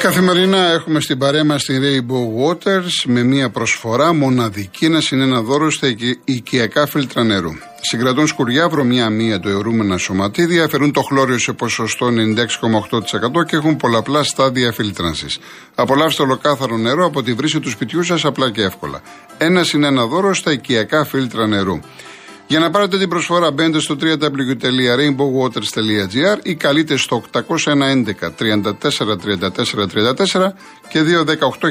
Καθημερινά έχουμε στην παρέα μας την Rainbow Waters με μια προσφορά μοναδική να συνένα δώρο στα οικιακά φίλτρα νερού. Συγκρατούν σκουριά, βρωμιά μία το αιωρούμενα σωματίδια, αφαιρούν το χλώριο σε ποσοστό 96,8% και έχουν πολλαπλά στάδια φίλτρανσης. Απολαύστε ολοκάθαρο νερό από τη βρύση του σπιτιού σας απλά και εύκολα. Ένα συνένα δώρο στα οικιακά φίλτρα νερού. Για να πάρετε την προσφορά μπαίνετε στο www.rainbowwaters.gr ή καλείτε στο 811 34 34 34 και 218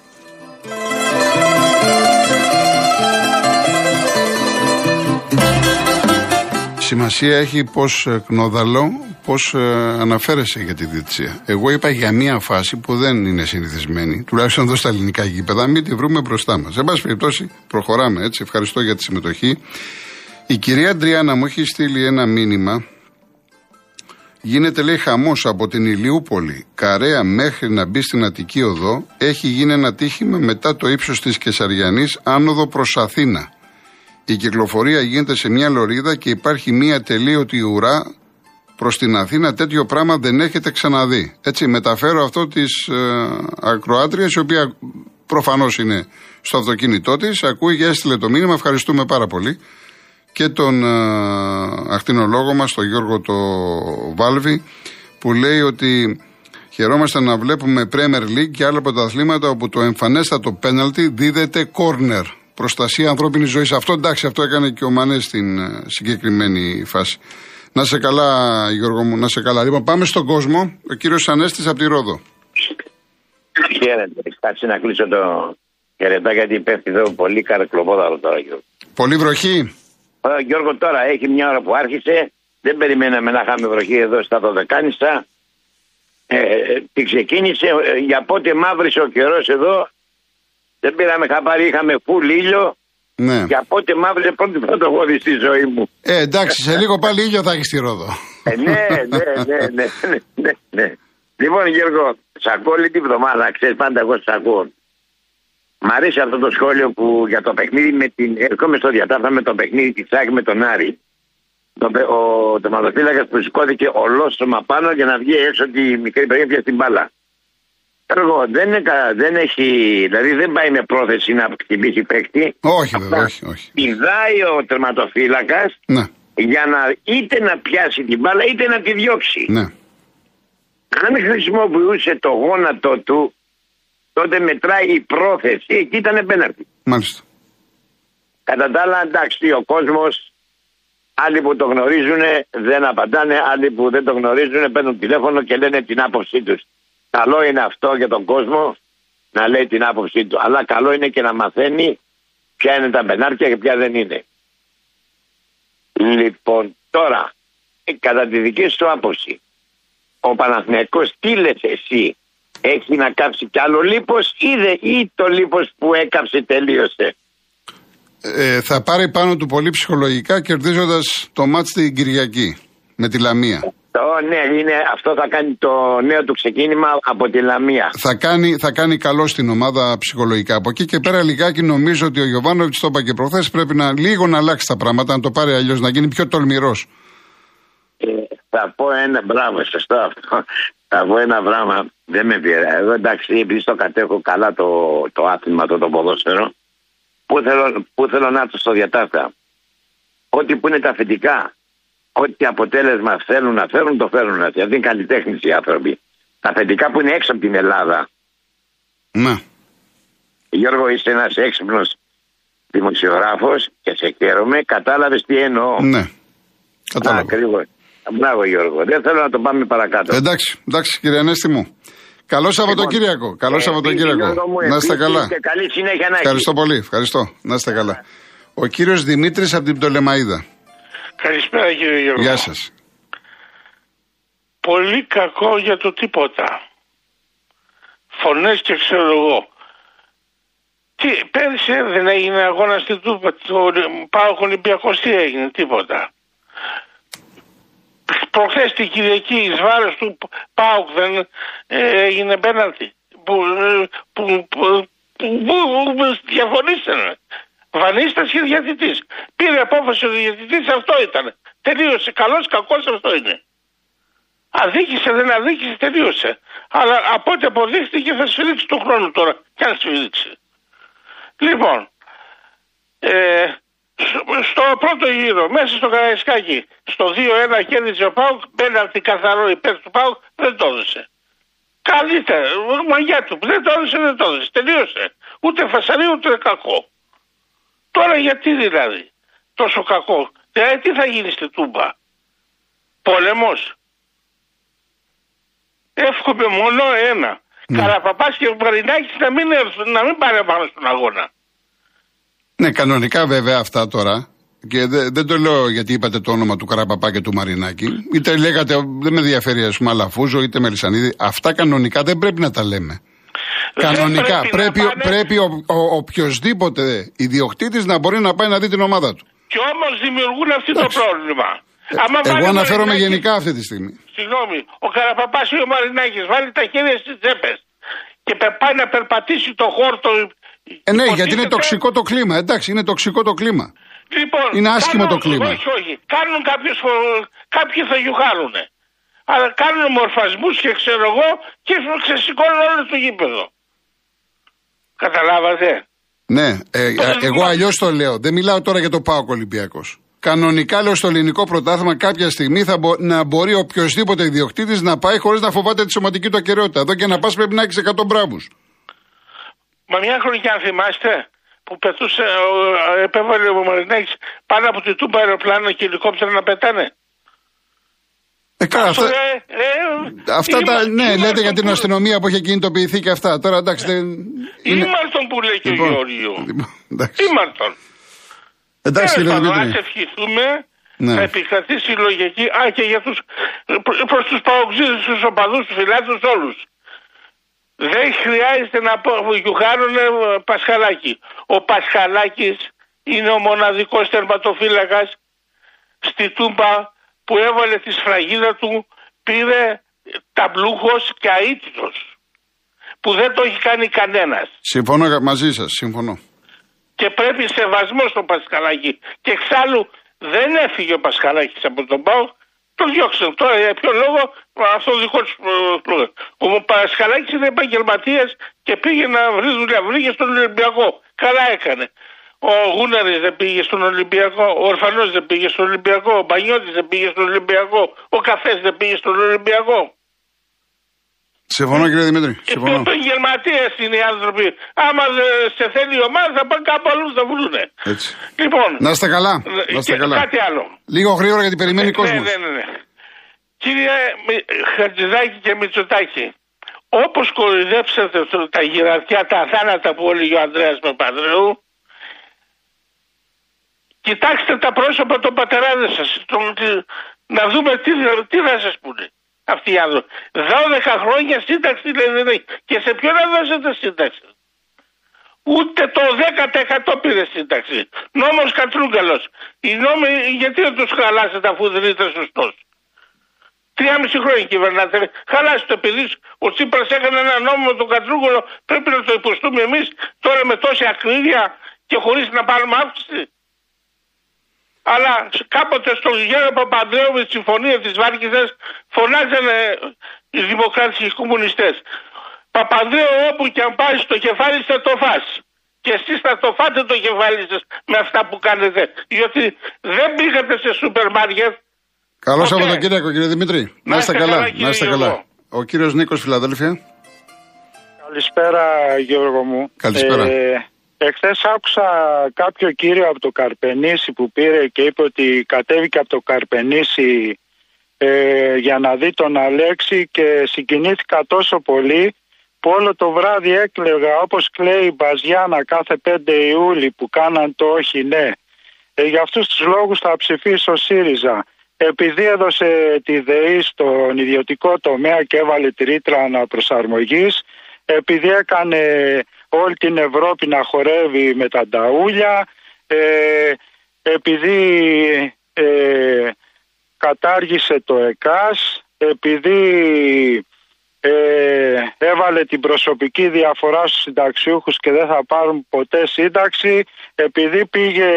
Σημασία έχει πώς ε, κνόδαλο, πώς ε, αναφέρεσαι για τη διετησία. Εγώ είπα για μία φάση που δεν είναι συνηθισμένη, τουλάχιστον εδώ στα ελληνικά γήπεδα, μην τη βρούμε μπροστά μας. Εν πάση περιπτώσει, προχωράμε έτσι. Ευχαριστώ για τη συμμετοχή. Η κυρία Ντριάννα μου έχει στείλει ένα μήνυμα. Γίνεται λέει χαμός από την Ηλιούπολη, Καρέα μέχρι να μπει στην Αττική Οδό. Έχει γίνει ένα τύχημα μετά το ύψος της Κεσαριανής, άνοδο προς Αθήνα. Η κυκλοφορία γίνεται σε μια λωρίδα και υπάρχει μια τελείωτη ουρά προς την Αθήνα. Τέτοιο πράγμα δεν έχετε ξαναδεί. Έτσι, μεταφέρω αυτό της ε, ακροάτριας, η οποία προφανώς είναι στο αυτοκίνητό της. Ακούει και έστειλε το μήνυμα. Ευχαριστούμε πάρα πολύ. Και τον ε, ακτινολόγο μας, τον Γιώργο το Βάλβη, που λέει ότι χαιρόμαστε να βλέπουμε Premier League και άλλα πρωταθλήματα όπου το εμφανέστατο πέναλτι δίδεται corner προστασία ανθρώπινης ζωής. Αυτό εντάξει, αυτό έκανε και ο Μανέ στην ε, συγκεκριμένη φάση. Να σε καλά, Γιώργο μου, να σε καλά. Λοιπόν, πάμε στον κόσμο. Ο κύριος Ανέστης από τη Ρόδο. Χαίρετε. Κάτσε να κλείσω το χαιρετά γιατί πέφτει εδώ πολύ καρεκλοπόδαρο τώρα, Γιώργο. Πολύ βροχή. Ε, Γιώργο, τώρα έχει μια ώρα που άρχισε. Δεν περιμέναμε να είχαμε βροχή εδώ στα Δωδεκάνησα. Ε, ε την ξεκίνησε. Ε, για πότε μαύρησε ο καιρός εδώ δεν πήραμε χαμπάρι, είχαμε φουλ ήλιο. Ναι. Και από ό,τι μαύρη πρώτη πρωτοβόλη στη ζωή μου. Ε, εντάξει, σε λίγο πάλι ήλιο θα έχεις στη Ρόδο. Ε, ναι, ναι, ναι, ναι, ναι, ναι. Λοιπόν, Γιώργο, σ' ακούω όλη την βδομάδα, ξέρεις πάντα εγώ σ' ακούω. Μ' αρέσει αυτό το σχόλιο που για το παιχνίδι με την. Ερχόμαι στο διατάφτα με το παιχνίδι της Σάκη με τον Άρη. Το, ο τερματοφύλακας που σηκώθηκε ολόσωμα πάνω για να βγει έξω τη μικρή περιοχή στην μπάλα. Έργο δεν, είναι, δεν έχει, δηλαδή δεν πάει με πρόθεση να χτυπήσει παίκτη. Όχι, βέβαια, όχι, όχι. Πηδάει ο τερματοφύλακας ναι. για να είτε να πιάσει την μπάλα είτε να τη διώξει. Ναι. Αν χρησιμοποιούσε το γόνατο του, τότε μετράει η πρόθεση. Εκεί ήταν πέναρτη. Μάλιστα. Κατά τα άλλα, εντάξει, ο κόσμος, άλλοι που το γνωρίζουν δεν απαντάνε, άλλοι που δεν το γνωρίζουν παίρνουν τηλέφωνο και λένε την άποψή τους. Καλό είναι αυτό για τον κόσμο να λέει την άποψή του. Αλλά καλό είναι και να μαθαίνει ποια είναι τα πενάρια και ποια δεν είναι. Λοιπόν, τώρα, κατά τη δική σου άποψη, ο Παναθηναϊκός τι λες εσύ, έχει να κάψει κι άλλο λίπος ή, ή το λίπος που έκαψε τελείωσε; Ε, θα πάρει πάνω του πολύ ψυχολογικά κερδίζοντας το μάτς την Κυριακή με τη Λαμία. Το, ναι, είναι, αυτό θα κάνει το νέο του ξεκίνημα από τη Λαμία. Θα κάνει, θα κάνει καλό στην ομάδα ψυχολογικά. Από εκεί και πέρα λιγάκι νομίζω ότι ο Γιωβάνοβιτς το είπα και προχθές πρέπει να λίγο να αλλάξει τα πράγματα, να το πάρει αλλιώς, να γίνει πιο τολμηρός. Ε, θα πω ένα μπράβο, σωστό αυτό. Θα πω ένα πράγμα. Δεν με πειράζει. Εγώ εντάξει, επειδή το κατέχω καλά το, το άθλημα, το, το ποδόσφαιρο, πού θέλω, πού θέλω να έρθω στο διατάφτα. Ό,τι που είναι τα θετικά ό,τι αποτέλεσμα θέλουν να φέρουν, το φέρουν αυτοί. Αυτοί είναι καλλιτέχνε οι άνθρωποι. Τα θετικά που είναι έξω από την Ελλάδα. Ναι. Γιώργο, είσαι ένας έξυπνος δημοσιογράφος και σε χαίρομαι. Κατάλαβες τι εννοώ. Ναι. Κατάλαβα. Ακριβώς. Μπράβο Γιώργο. Δεν θέλω να το πάμε παρακάτω. Εντάξει, εντάξει κύριε Ανέστη μου. Καλό Σαββατοκύριακο. Καλό ε, Σαββατοκύριακο. Γιώργο μου, Να είστε επίσης καλά. Και καλή συνέχεια να Ευχαριστώ πολύ. Ευχαριστώ. Να είστε καλά. Ο κύριος Δημήτρης από την Πτολεμαίδα. Καλησπέρα κύριε Γιώργο. Γεια σα. Πολύ κακό για το τίποτα. Φωνές και ξέρω εγώ. Τι, πέρυσι δεν έγινε αγώνα στην Τούπα, το Πάο Ολυμπιακός τι έγινε, τίποτα. Προχθές την Κυριακή εις βάρος του Πάουκ δεν ε, έγινε πέναλτι που, ε, που, που, που, που, που διαφωνήσανε. Βανίστας και διατητής. Πήρε απόφαση ο διατητής αυτό ήταν. Τελείωσε. Καλός κακός αυτό είναι. Αδίκησε, δεν αδίκησε, τελείωσε. Αλλά από ό,τι αποδείχθηκε θα σφυρίξει τον χρόνο τώρα. Κι αν σφυρίξει. Λοιπόν, ε, στο- στο πρώτο γύρο, μέσα στο Καραϊσκάκι, στο 2-1 κέρδισε ο Πάουκ, πέναλτι καθαρό υπέρ του Πάουκ, δεν το έδωσε. Καλύτερα, μαγιά του, δεν το έδωσε, δεν το έδωσε. Τελείωσε. Ούτε φασαρί, ούτε κακό. Τώρα γιατί δηλαδή, τόσο κακό; Δηλαδή τι θα γίνει στη Τούμπα; Πόλεμος; Εύχομαι μόνο ένα. Ναι. Καραπαπάς και Μαρινάκης να μην, έρθουν, να μην πάνε πάνω στον αγώνα. Ναι, κανονικά βέβαια αυτά τώρα. Και δεν, δεν το λέω γιατί είπατε το όνομα του Καραπαπά και του Μαρινάκη. Είτε λέγατε, δεν με ενδιαφέρει, ας πούμε, Αλαφούζο, είτε Μελισανίδη. Αυτά κανονικά δεν πρέπει να τα λέμε. Δεν Κανονικά. πρέπει Πρέπει, να πάνε- πρέπει ο, ο, οποιοδήποτε ιδιοκτήτης να μπορεί να πάει να δει την ομάδα του. Και όμως δημιουργούν αυτό το Εντάξει. πρόβλημα. Άμα βάλει Εγώ ο αναφέρομαι Μαρινάκης- γενικά αυτή τη στιγμή. Συγγνώμη, ο Καραπαπάς ή ο Μαρινάκης βάλει τα χέρια στις τσέπες και πε- πάει να περπατήσει το χόρτο. Ε, ναι, γιατί είναι υποτίθεται- τοξικό το κλίμα. Εντάξει, είναι τοξικό το κλίμα. Λοιπόν, Είναι άσχημο κάνουν- το κλίμα. Όχι, όχι. Κάνουν κάποιους, φο- κάποιοι θα γιουχάρουν. Αλλά κάνουν μορφασμούς και ξέρω εγώ και ξεσηκώνουν όλο το γήπεδο. Καταλάβατε; Ναι, ε, ε, Το- εγώ αλλιώς το λέω. Δεν μιλάω τώρα για το Πάοκ Ολυμπιακός. Κανονικά λέω στο ελληνικό πρωτάθλημα κάποια στιγμή θα μπο- να μπορεί οποιοδήποτε ιδιοκτήτης να πάει χωρίς να φοβάται τη σωματική του ακαιρεότητα. Εδώ και να πας πρέπει να έχεις 100 μπράβους. Μα μια χρονιά αν θυμάστε που πετούσε, ο- επέβαλε ο Μαρινάκης πάνω από τη τούμπα αεροπλάνο και ελικόπτερα να πετάνε. Ε, καλά, αυτά, Ε, ε, αυτά τα. ήμασταν- Ναι, λέτε ήμασταν για την που- αστυνομία που έχει κινητοποιηθεί και αυτά. Τώρα εντάξει, δεν. Είναι... Ήμαρτον που λέει και ο Γεωργίου. λοιπόν, εντάξει. Ήμαρτον. εντάξει, κύριε Τέλος πάντων, Δημήτρη. ας ευχηθούμε Ναι. να επικρατήσει η λογική. Α, και για τους, προ- προς τους παοξίδες, τους οπαδούς, τους φιλάτους όλους. Δεν χρειάζεται να πω, γιουχάρουν ε, Πασχαλάκη. Ο Πασχαλάκης είναι ο μοναδικός τερματοφύλακας στη Τούμπα που έβαλε τη σφραγίδα του, πήρε ταμπλούχος και αίτητος. Που δεν το έχει κάνει κανένας. Συμφωνώ μαζί σας. Συμφωνώ. και πρέπει σεβασμό στο Πασχαλάκη. Και εξάλλου δεν έφυγε ο Πασχαλάκης από τον Πάο, τον διώξαν. Τώρα για ποιο λόγο αυτό δικό του λόγο. Ο Πασχαλάκης είναι επαγγελματίας και πήγε να βρει δουλειά. Βρήκε στον Ολυμπιακό. Καλά έκανε. Ο Γούναρης δεν πήγε στον Ολυμπιακό, ο Ορφανός δεν πήγε στον Ολυμπιακό, ο Μπανιώτης δεν πήγε στον Ολυμπιακό, ο Καφές δεν πήγε στον Ολυμπιακό. Συμφωνώ, κύριε Δημήτρη. Και Συμφωνώ. επαγγελματίε είναι οι άνθρωποι. Άμα δεν σε θέλει η ομάδα θα πάνε κάπου αλλού θα βρούνε. Έτσι. Λοιπόν, Να είστε καλά. Να είστε και καλά. κάτι άλλο. Λίγο γρήγορα γιατί περιμένει ναι, κόσμος. ναι, ναι, ναι. Κύριε Μι- Χατζηδάκη και Μητσοτάκη, όπως κοροϊδέψατε το- τα γυρατιά, τα θάνατα που έλεγε ο Ανδρέας Παπανδρέου, κοιτάξτε τα πρόσωπα των πατεράδων σας, τον- τι- να δούμε τι, τι θα σας πούνε αυτοί οι άνθρωποι. 12 χρόνια σύνταξη λέει δεν έχει. Και σε ποιον να δώσετε σύνταξη; Ούτε το 10% πήρε σύνταξη. Νόμος Κατρούγκαλος. Οι νόμοι γιατί δεν τους χαλάσετε αφού δεν είστε σωστός; Τρία μισή χρόνια κυβερνάτε. Χαλάστε το επειδή ο Τσίπρας έκανε ένα νόμο με τον Κατρούγκαλο. Πρέπει να το υποστούμε εμείς τώρα με τόση ακρίβεια και χωρίς να πάρουμε αύξηση. Αλλά κάποτε στον Γιώργο Παπανδρέου με τη συμφωνία της Βάρκηδας φωνάζανε οι δημοκράτες και οι κομμουνιστές. Παπανδρέου όπου και αν πάεις στο κεφάλι θα το φας. Και εσείς θα το φάτε το κεφάλι σας με αυτά που κάνετε. Διότι δεν πήγατε σε σούπερ μάρκετ. Καλό Οκ. Σαββατοκύριακο, κύριε Δημήτρη. Να είστε καλά. κύριε Να είστε Γιώργο. καλά. Ο κύριος Νίκος Φιλαδέλφια. Καλησπέρα Γιώργο μου. Καλησπέρα. Ε, εχθές άκουσα κάποιο κύριο από το Καρπενήσι που πήρε και είπε ότι κατέβηκε από το Καρπενήσι ε, για να δει τον Αλέξη και συγκινήθηκα τόσο πολύ που όλο το βράδυ έκλαιγα όπως κλαίει η Μπαζιάνα κάθε 5 Ιούλη που κάναν το όχι ναι. Ε, για αυτούς τους λόγους θα ψηφίσω ΣΥΡΙΖΑ. Επειδή έδωσε τη ΔΕΗ στον ιδιωτικό τομέα και έβαλε τη ρήτρα αναπροσαρμογής, επειδή έκανε όλη την Ευρώπη να χορεύει με τα νταούλια, ε, επειδή ε, κατάργησε το ΕΚΑΣ, επειδή ε, έβαλε την προσωπική διαφορά στους συνταξιούχους και δεν θα πάρουν ποτέ σύνταξη, επειδή πήγε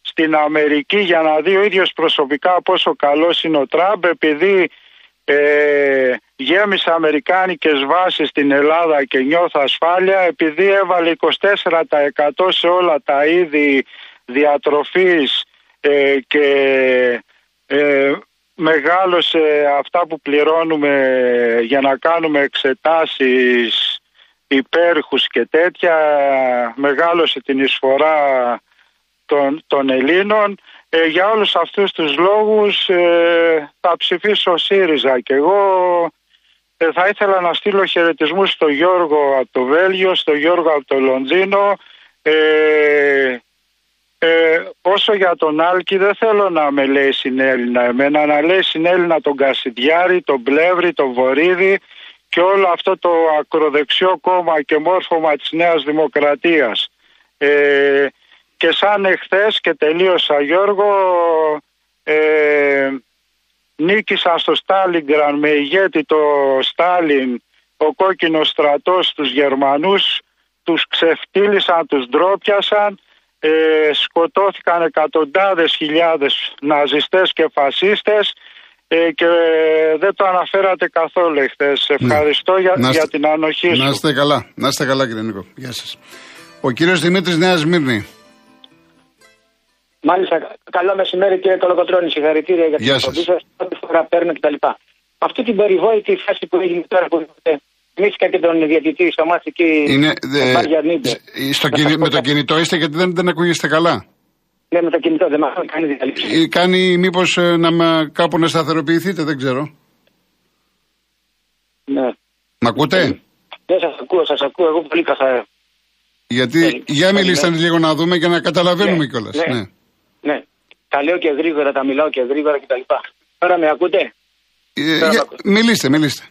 στην Αμερική για να δει ο ίδιος προσωπικά πόσο καλός είναι ο Τραμπ, επειδή ε, γέμισε αμερικάνικες βάσεις στην Ελλάδα και νιώθω ασφάλεια, επειδή έβαλε 24% σε όλα τα είδη διατροφής ε, και ε, μεγάλωσε αυτά που πληρώνουμε για να κάνουμε εξετάσεις υπέρχους και τέτοια, μεγάλωσε την εισφορά των, των Ελλήνων. Ε, για όλους αυτούς τους λόγους ε, θα ψηφίσω ΣΥΡΙΖΑ και εγώ ε, θα ήθελα να στείλω χαιρετισμούς στο Γιώργο από το Βέλγιο, στο Γιώργο από το Λονδίνο. Ε, ε, όσο για τον Άλκη δεν θέλω να με λέει συνέλληνα εμένα, να λέει συνέλληνα τον Κασιδιάρη, τον Πλεύρη, τον Βορύδη και όλο αυτό το ακροδεξιό κόμμα και μόρφωμα της Νέας Δημοκρατίας. Ε, και σαν εχθές και τελείωσα Γιώργο ε, νίκησα στο Στάλιγκραν με ηγέτη το Στάλιν ο κόκκινος στρατός τους Γερμανούς τους ξεφτύλισαν, τους ντρόπιασαν ε, σκοτώθηκαν εκατοντάδες χιλιάδες ναζιστές και φασίστες ε, και δεν το αναφέρατε καθόλου εχθές. Ναι. Ευχαριστώ για, για την ανοχή σου. Να είστε καλά. Να είστε καλά κύριε Νίκο. Γεια σας. Ο κύριος Δημήτρης Νέας Μύρνη. Μάλιστα, καλό μεσημέρι κύριε Κολοκοτρώνη. Συγχαρητήρια για την εκπομπή σας. Ό,τι φορά παίρνω κτλ. Αυτή την περιβόητη φάση που έγινε τώρα που είπατε, Μίσκα και τον διαιτητή στο μάτι εκεί. Είναι, στο με το κινητό είστε γιατί δεν, δεν ακούγεστε καλά. Ναι, με το κινητό δεν μάθω, κάνει διαλύση. Ή κάνει μήπως ε, να με, κάπου να σταθεροποιηθείτε, δεν ξέρω. Ναι. Μ' ακούτε; Ναι, σας ακούω, σας ακούω. Εγώ πολύ καθαρά. Γιατί, ε, για μιλήστε λίγο να δούμε και να καταλαβαίνουμε ναι, κιόλας. Ναι. ναι. Ναι. Τα λέω και γρήγορα, τα μιλάω και γρήγορα κτλ. Τώρα με ακούτε; Ε, μιλήστε, μιλήστε.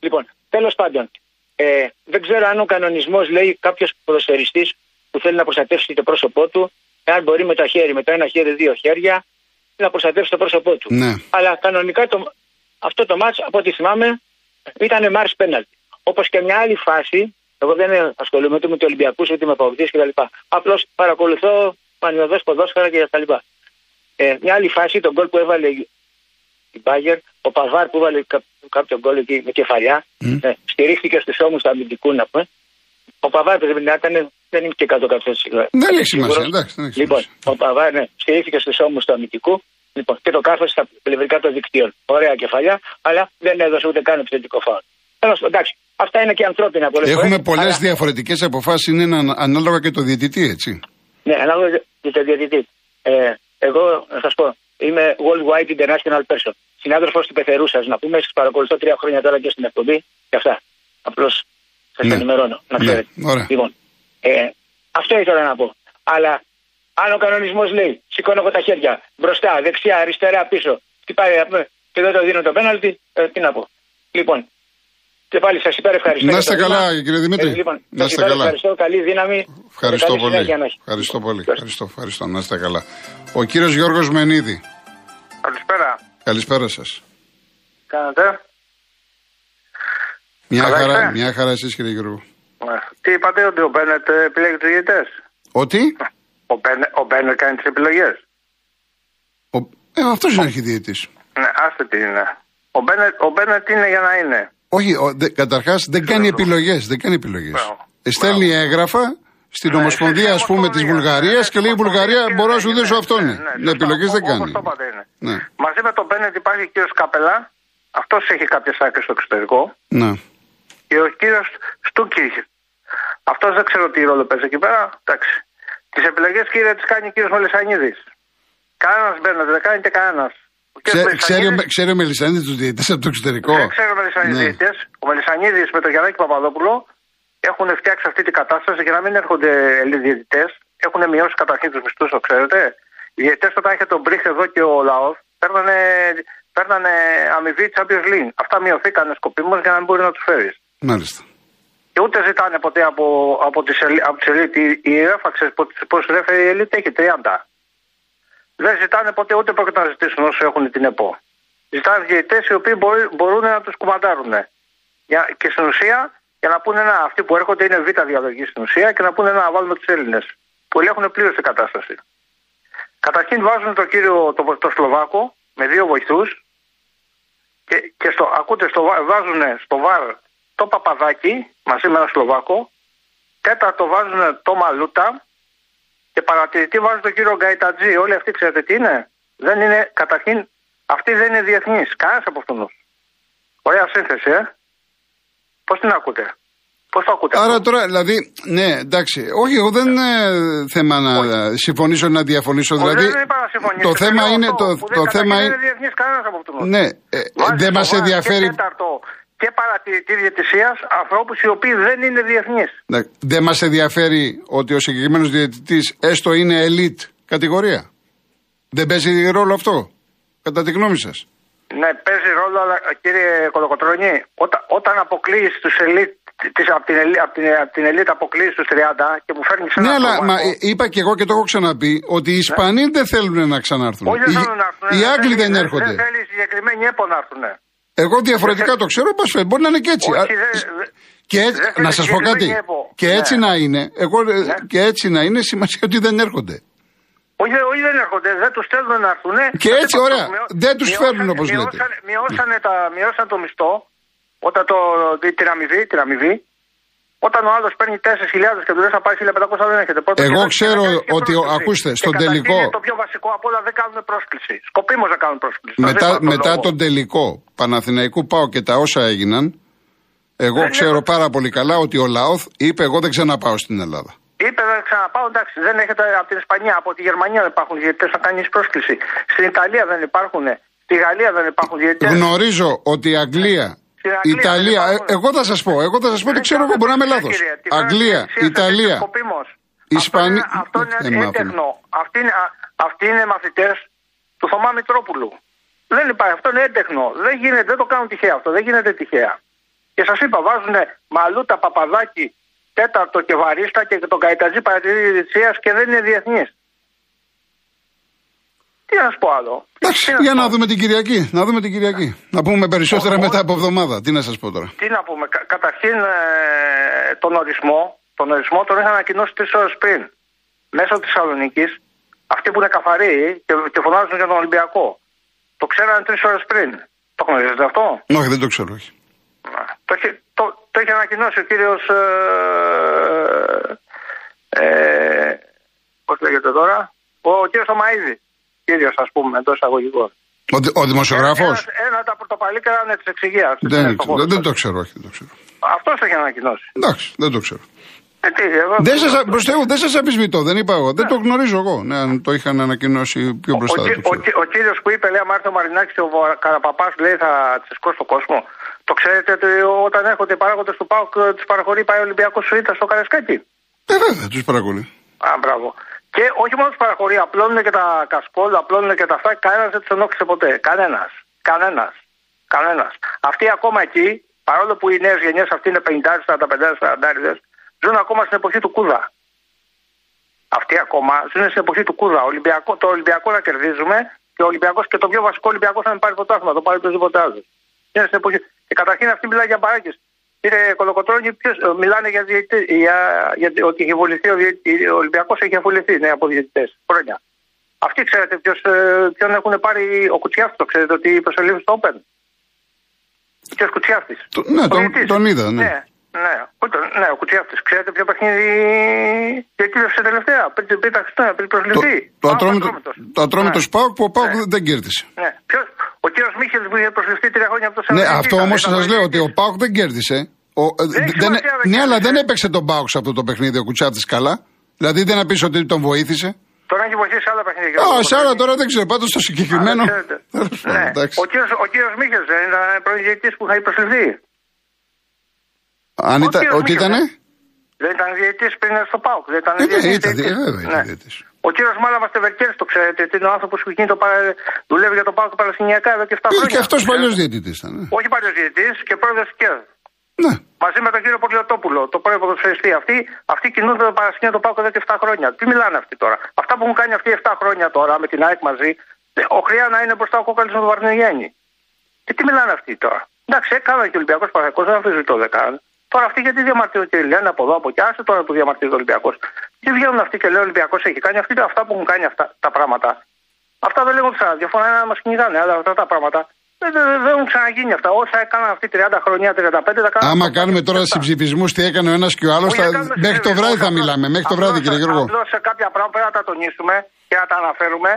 Λοιπόν, τέλος πάντων, ε, δεν ξέρω αν ο κανονισμός λέει κάποιος ποδοσφαιριστή που θέλει να προστατεύσει το πρόσωπό του, εάν μπορεί με το χέρι, με το ένα χέρι, δύο χέρια, να προστατεύσει το πρόσωπό του. Ναι. Αλλά κανονικά το, αυτό το μάτς, από ό,τι θυμάμαι, ήταν Mars penalty. Όπως και μια άλλη φάση, εγώ δεν ασχολούμαι ούτε με του Ολυμπιακούς ούτε με παγκοσμίου κτλ. Απλώς παρακολουθώ πανιωδέ ποδόσφαιρα και τα λοιπά. Ε, μια άλλη φάση, τον γκολ που έβαλε η Μπάγκερ, ο Παβάρ που έβαλε κάποιο γκολ εκεί με κεφαλιά, mm. ε, στηρίχθηκε στους ώμους του αμυντικού να πούμε. Ο Παβάρ πρέπει να ήταν, δεν είναι και 100% σίγουρα. Δεν έχει σημασία, εντάξει. Δεν έχει λοιπόν, ο Παβάρ ναι, στηρίχθηκε στους ώμους του αμυντικού λοιπόν, και το κάρφωσε στα πλευρικά των δικτύων. Ωραία κεφαλιά, αλλά δεν έδωσε ούτε καν επιθετικό φάουλ. Εντάξει, αυτά είναι και ανθρώπινα πολλές Έχουμε πολλές αλλά... διαφορετικές αποφάσεις, είναι ανάλογα και το διαιτητή, έτσι. Ναι, ανάλογα και το διαιτητή. Ε, εγώ, να σας πω, είμαι worldwide international person. Συνάδελφος του πεθερού σας, να πούμε, σας παρακολουθώ τρία χρόνια τώρα και στην εκπομπή και αυτά. Απλώς σας ναι. ενημερώνω, να ναι, ξέρετε. Ναι. Λοιπόν, ε, αυτό ήθελα να πω. Αλλά αν ο κανονισμός λέει, σηκώνω εγώ τα χέρια μπροστά, δεξιά, αριστερά, πίσω, τι πάει, και δεν το δίνω το πέναλτι, ε, τι να πω. Λοιπόν, και πάλι σας υπερευχαριστώ. Να είστε καλά, κύριε Δημήτρη. Ε, λοιπόν, να είστε καλά. Ευχαριστώ, καλή δύναμη. Ευχαριστώ πολύ. Ευχαριστώ πολύ. Ευχαριστώ, ευχαριστώ. Να είστε καλά. Ο κύριος Γιώργος Μενίδη. Καλησπέρα. Καλησπέρα σας. Κάνετε; Μια χαρά, μια χαρά εσείς κύριε Γιώργο. Ναι. Τι είπατε, ότι ο Μπένετ επιλέγει τους ηγετέ. Ότι; Ο, Μπένετ, ο Μπένετ κάνει τις επιλογές; Ε, αυτός είναι αρχιδιετή. Ναι, άστε τι είναι. Ο Μπένετ, ο Μπένετ είναι για να είναι. Όχι, καταρχάς δεν κάνει επιλογές. Δεν κάνει επιλογές. Στέλνει έγγραφα στην ναι, Ομοσπονδία, ας πούμε, της Βουλγαρία και λέει η Βουλγαρία μπορώ να σου δώσω αυτό. Ναι, ναι επιλογές δεν κάνει. Ναι. Μαζί με τον Μπένετ υπάρχει ο κύριος Καπελά. Αυτός έχει κάποιες άκρες στο εξωτερικό. Ναι. Και ο κύριος Στούκη. Αυτός δεν ξέρω τι ρόλο παίζει εκεί πέρα. Εντάξει. Τις επιλογές, κύριε, τις κάνει ο κύριος Μελισανίδη. Κανένας Μπένετ, δεν κάνει και κανένας. Ο κύριος Ξέ- Μελισσανίδης- ξέρει, ο- ξέρει ο Μελισανίδης τους διαιτητές από το εξωτερικό; Δεν ξέρω Μελισσανίδη Ναι. διαιτητές. Ο Μελισσανίδης με τον Γιαννάκη Παπαδόπουλο έχουν φτιάξει αυτή την κατάσταση για να μην έρχονται Έλληνες διαιτητές. Έχουν μειώσει καταρχήν τους μισθούς, το ξέρετε. Οι διαιτητές όταν είχε τον Μπρίχ εδώ και ο Λαός παίρνανε, παίρνανε αμοιβή Champions League. Αυτά μειωθήκαν σκοπίμως για να μην μπορεί να τους φέρεις. Μάλιστα. Και ούτε ζητάνε ποτέ από, από τις, ελ- από τις ελίτ. Η, η ΕΦΑ, ξέρεις πώς- πώς ρέφε η ελίτ έχει 30. Δεν ζητάνε ποτέ ούτε πρόκειται να ζητήσουν όσο έχουν την ΕΠΟ. Ζητάνε διαιτητές οι οποίοι μπορεί, μπορούν να τους κουμαντάρουν. Για, και στην ουσία για να πούνε να, αυτοί που έρχονται είναι β' διαδοχή στην ουσία και να πούνε να βάλουμε τους Έλληνες που ελέγχουν πλήρως την κατάσταση. Καταρχήν βάζουν τον κύριο το, το Σλοβάκο με δύο βοηθούς και, και στο, ακούτε, στο, βάζουν στο βαρ το Παπαδάκι μαζί με ένα Σλοβάκο. Τέταρτο βάζουν το Μαλούτα. Και παρατηρητή βάζουν τον κύριο Γκαϊτατζή. Όλοι αυτοί ξέρετε τι είναι. Δεν είναι, καταρχήν, αυτοί δεν είναι διεθνείς. Κανένας από αυτούς. Ωραία σύνθεση, ε. Πώς την ακούτε; Πώς το ακούτε. Άρα αυτό; τώρα, δηλαδή, ναι, εντάξει. Όχι, εγώ δεν είναι θέμα να συμφωνήσω ή να διαφωνήσω. Όχι, Δηλαδή, δεν είπα να συμφωνήσω. το θέμα Λέω είναι. αυτό, Το, που το δεν θέμα καταρχήν είναι. Δεν είναι διεθνής κανένας από αυτούς. Ναι, ε, Βάζει δεν στο μας βάρ ενδιαφέρει. Και τέταρτο και παρατηρητή διαιτησίας ανθρώπους οι οποίοι δεν είναι διεθνείς. Ναι, Δεν μας ενδιαφέρει ότι ο συγκεκριμένος διαιτητής έστω είναι elite κατηγορία; Δεν παίζει ρόλο αυτό, κατά τη γνώμη σας; Ναι, παίζει ρόλο, αλλά κύριε Κολοκοτρώνη, όταν, όταν αποκλείεις τους ελίτ, της, από, την, ελίτ- από, την, από την ελίτ αποκλείεις τους 30 και μου φέρνεις Ναι, αλλά μα, ε, είπα και εγώ και το έχω ξαναπεί ότι οι Ισπανοί δεν θέλουν να ξανάρθουν. Όχι, δεν Οι- θέλουν να έρθουν. Οι Άγγλοι δεν θέλει- έρχονται. Δεν θέλει συγκεκριμένοι ΕΠΟ να έρθουν. Εγώ διαφορετικά το ξέρω, πας φέρει. Μπορεί να είναι και έτσι. Όχι, Α, δεν- δεν- Και έτσι, δεν θέλει να σας πω κάτι. συγκεκριμένη ΕΠΟ. Και Ναι. έτσι να είναι, εγώ, ε, Ναι. και έτσι να είναι, σημασία ότι δεν έρχονται. Όχι, όχι, δεν έρχονται, δεν τους στέλνουν να έρθουν. Και έτσι, ωραία. Δεν τους φέρνουν, όπως λέτε. Μειώσανε, μειώσανε, τα, μειώσανε το μισθό, όταν το, τη- την, αμοιβή, την αμοιβή. Όταν ο άλλος παίρνει 4.000 και του λες να πάει 1.500 δεν έχετε. Πρώτα Εγώ και ξέρω δεύτερον, και ότι, πρόσκληση. ακούστε, Και στον καταρχήν τελικό- είναι Το πιο βασικό απ' όλα δεν κάνουν πρόσκληση. Σκοπίμω να κάνουν πρόσκληση. Το Μετά, είπα τον μετά λόγο. τον τελικό Παναθηναϊκού πάω και τα όσα έγιναν, εγώ Δεν ξέρω έχω- πάρα πολύ καλά ότι ο Λαόθ είπε εγώ δεν ξαναπάω στην Ελλάδα. Είπε να ξαναπάω, εντάξει, δεν έχετε από την Ισπανία, από τη Γερμανία δεν υπάρχουν διαιτητές να κάνεις πρόσκληση. Στην Ιταλία δεν υπάρχουν, στη Γαλλία δεν υπάρχουν διαιτητές. Γνωρίζω ότι η Αγγλία, Στην Αγγλία Ιταλία, δεν ε, υπάρχουν. εγώ θα σας πω, εγώ θα σας πω ότι ξέρω εγώ, μπορεί να είμαι λάθος. Αγγλία, Ιταλία, Ισπανία. Αυτό είναι, Δεν μάθουν. έντεχνο. Αυτοί είναι, α- αυτοί είναι μαθητές του Θωμά Μητρόπουλου. Δεν υπάρχει, αυτό είναι έντεχνο. Δεν γίνεται, δεν το κάνουν τυχαία αυτό, δεν γίνεται τυχαία. Και σας είπα, βάζουν μαλούτα, παπαδάκι, τέταρτο και βαρίστα και τον καετατζή παρατηρητή και δεν είναι διεθνής. Τι να σου πω άλλο; Εντάξει, Τι να για σου να πω. δούμε την Κυριακή. Να δούμε την Κυριακή. Να πούμε περισσότερα Ο- ο- μετά από εβδομάδα. Τι να σας πω τώρα. Τι να πούμε, κα- καταρχήν ε, τον ορισμό, τον ορισμό τον είχαν ανακοινώσει τρεις ώρες πριν. Μέσω της Θεσσαλονίκης, αυτοί που είναι καθαροί και, και φωνάζουν για τον Ολυμπιακό. Το ξέρανε τρεις ώρες πριν. Το γνωρίζετε αυτό; Όχι, δεν το ξέρω, όχι. Να. Το, έχει, το, το έχει ανακοινώσει ο κύριος. Ε, ε, Πώς λέγεται τώρα, ο, ο κύριος Θωμαίδη. Κύριος, ας πούμε, εντός εισαγωγικών. Ο, δη- ο δημοσιογράφος; Ένας, ένας από τα πρωτοπαλίκερα είναι τη εξηγία. Δεν, ξέρω, δεν το ξέρω, όχι. Δεν το ξέρω. Αυτός το έχει ανακοινώσει. Εντάξει, δεν το ξέρω. Ε, τι, εγώ- Δεν σας προς Θεού, δεν σας αμφισβητώ, δεν είπα εγώ. Δεν το γνωρίζω εγώ. Ναι, αν το είχαν ανακοινώσει πιο μπροστά. Ο, δεν ο, το ο, ξέρω. ο κύριος που είπε, λέει, αν έρθει ο Μαρινάκη και ο Καραπαπάς, λέει, θα τσισκώσει τον κόσμο. Το ξέρετε ότι όταν έρχονται οι παράγοντες του ΠΑΟΚ, τους παραχωρεί πάει ο Ολυμπιακός Σουήτα στο Καρασκάκι. Ε, βέβαια, τους παρακολουθεί. Α, μπράβο. Και όχι μόνος του παραχωρεί, απλώνουν και τα κασκόλ, απλώνουν και τα αυτά. Κανένας δεν τους ενόχλησε ποτέ. Κανένας. Κανένας. Κανένας. Αυτοί ακόμα εκεί, παρόλο που οι νέες γενιές αυτοί είναι 50, 45, 40, ζουν ακόμα στην εποχή του Κούδα. Αυτοί ακόμα ζουν στην εποχή του Κούδα. Ολυμπιακό, το Ολυμπιακό να κερδίζουμε και ο Ολυμπιακός και το πιο βασικό Ολυμπιακός θα μην πάρει πρωτάθλημα, το πάρει οτιδήποτε άλλο. Είναι στην εποχή. Και καταρχήν αυτοί μιλάνε για μπαράκες. Κύριε Κολοκοτρόνη, ποιος, ε, μιλάνε για, διαιτητή- για, για ότι έχει βοληθεί ο, διαιτη- ο Ολυμπιακός έχει βοληθεί ναι, από διαιτητές χρόνια. Αυτοί ξέρετε ποιος, ε, ποιον έχουν πάρει ο Κουτσιάφτη, το ξέρετε ότι προσελήφθη στο Open. Ποιος Κουτσιάφτη. Το- ναι, τον- τον είδα, ναι. ναι. Ναι, όχι τον- ναι, ο Κουτσιάφτη. Ξέρετε ποιο παιχνίδι διεκείδευσε τελευταία, πριν, πριν τα Χριστούγεννα, πριν Το, προσληφθεί; το, Πάοκ ατρόμητο, Ατρόμητος. το ατρόμητο Ναι. Σπάουκ που ο Πάουκ Ναι. δεν κέρδισε. Ναι. Ποιος, ο κύριος Μίχελ που είχε προσληφθεί τρία χρόνια από το Ναι, Σαλονίκη αυτό ήταν, όμως ήταν σας λέω βοηθητής. ότι ο Πάουκ δεν κέρδισε. Ο, ε, Δεν έχει δεν, σημασία, δεν ναι, αλλά κέρδισε. δεν έπαιξε τον Πάουκ σε αυτό το παιχνίδι ο Κουτσάτης καλά. Δηλαδή δεν να πεις ότι τον βοήθησε. Τον έχει βοηθήσει άλλα παιχνίδια. Α, σε άλλα τώρα δεν ξέρω. Πάντως το συγκεκριμένο. Α, δεν ξέρετε. Τέλος πάντων, Ναι. εντάξει. Ο κύριος, ο κύριος Μίχελ δεν ήταν προηγητή που είχα υποσχεθεί. Αν ο ήταν. κύριος Ότι Μίχελ, ήτανε; Δεν ήταν διαιτητής πριν στο ΠΑΟΚ. Δεν ήταν Ε, ναι, διαιτητής, ήταν, διαιτητής. Ε, βέβαια, ήταν Ναι. διαιτητής. Ο κύριος Μάλαβας Τεβερκέρ, το ξέρετε, ότι είναι ο άνθρωπος που γίνει το παρα- δουλεύει για το ΠΑΟΚ Παλαιστινιακά εδώ και 7 Ε, χρόνια. Και αυτός παλιός Ξέρετε. διαιτητής ήταν. ε. Όχι παλιός διαιτητής και πρόεδρος της ΚΕΔ. Ναι. Μαζί με τον κύριο Πολιοτόπουλο, το πρώην ποδοσφαιριστή. Αυτοί, αυτοί κινούνται το παρασκήνιο το ΠΑΟΚ εδώ και 7 χρόνια. Τι μιλάνε αυτοί τώρα; Αυτά που έχουν κάνει αυτοί 7 χρόνια τώρα με την ΑΕΚ μαζί, ε, ο Χρειά να είναι μπροστά ο κόκαλης με τον Βαρνιγέννη. Και τι μιλάνε αυτοί τώρα; Εντάξει, έκανα και ο Ολυμπιακός Παναγιακό, δεν αμφισβητώ δεν κάνουν. Τώρα αυτοί γιατί διαμαρτύρονται και λένε από εδώ, από εκεί, άσε τώρα που διαμαρτύρεται ο Ολυμπιακός. Τι βγαίνουν αυτοί και λέει ο Ολυμπιακός έχει κάνει αυτοί, αυτά που έχουν κάνει αυτά τα πράγματα. Αυτά δεν λέγονται στα ραδιόφωνα να μας κυνηγάνε, αλλά αυτά τα πράγματα δεν, δεν, δεν έχουν ξαναγίνει αυτά. Όσα έκαναν αυτοί 30 χρόνια, 35, τα κάνουν. Άμα αυτά. κάνουμε τώρα Αυτά. συμψηφισμούς τι έκανε ο ένας και ο άλλος, Όχι, δεν κάνουμε μέχρι το συμψηφισμούς, βράδυ θα απλώς- μιλάμε. Μέχρι το βράδυ, απλώς- κύριε Γιώργο. Απλώς σε κάποια πράγματα πρέπει να τα τονίσουμε και να τα αναφέρουμε.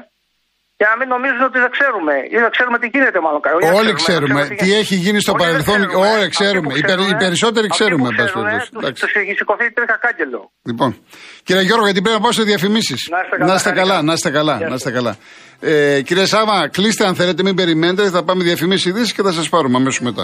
Για να μην νομίζουν ότι δεν ξέρουμε. Ή δεν ξέρουμε τι γίνεται, μάλλον. Όχι, δεν Όλοι ξέρουμε δεν τι έχει γίνει στο Όχι, δεν παρελθόν. ξέρουμε. Όλοι Αυτοί ξέρουμε. που Οι περι- οι περισσότεροι αυτοί ξέρουμε, που εν πάση ξέρουν, περιπτώσει. τους- Εντάξει. Τους έχει σηκωθεί τρίχα κάγκελο. Λοιπόν, κύριε Γιώργο, γιατί πρέπει να πάω σε διαφημίσεις. Να είστε καλά, Να είστε καλά, χαρικά. να είστε καλά. Γεια Να είστε καλά. Ε, κύριε Σάβα, κλείστε αν θέλετε, μην περιμένετε. Θα πάμε διαφημίσεις ειδήσεις και θα σας πάρουμε αμέσως μετά.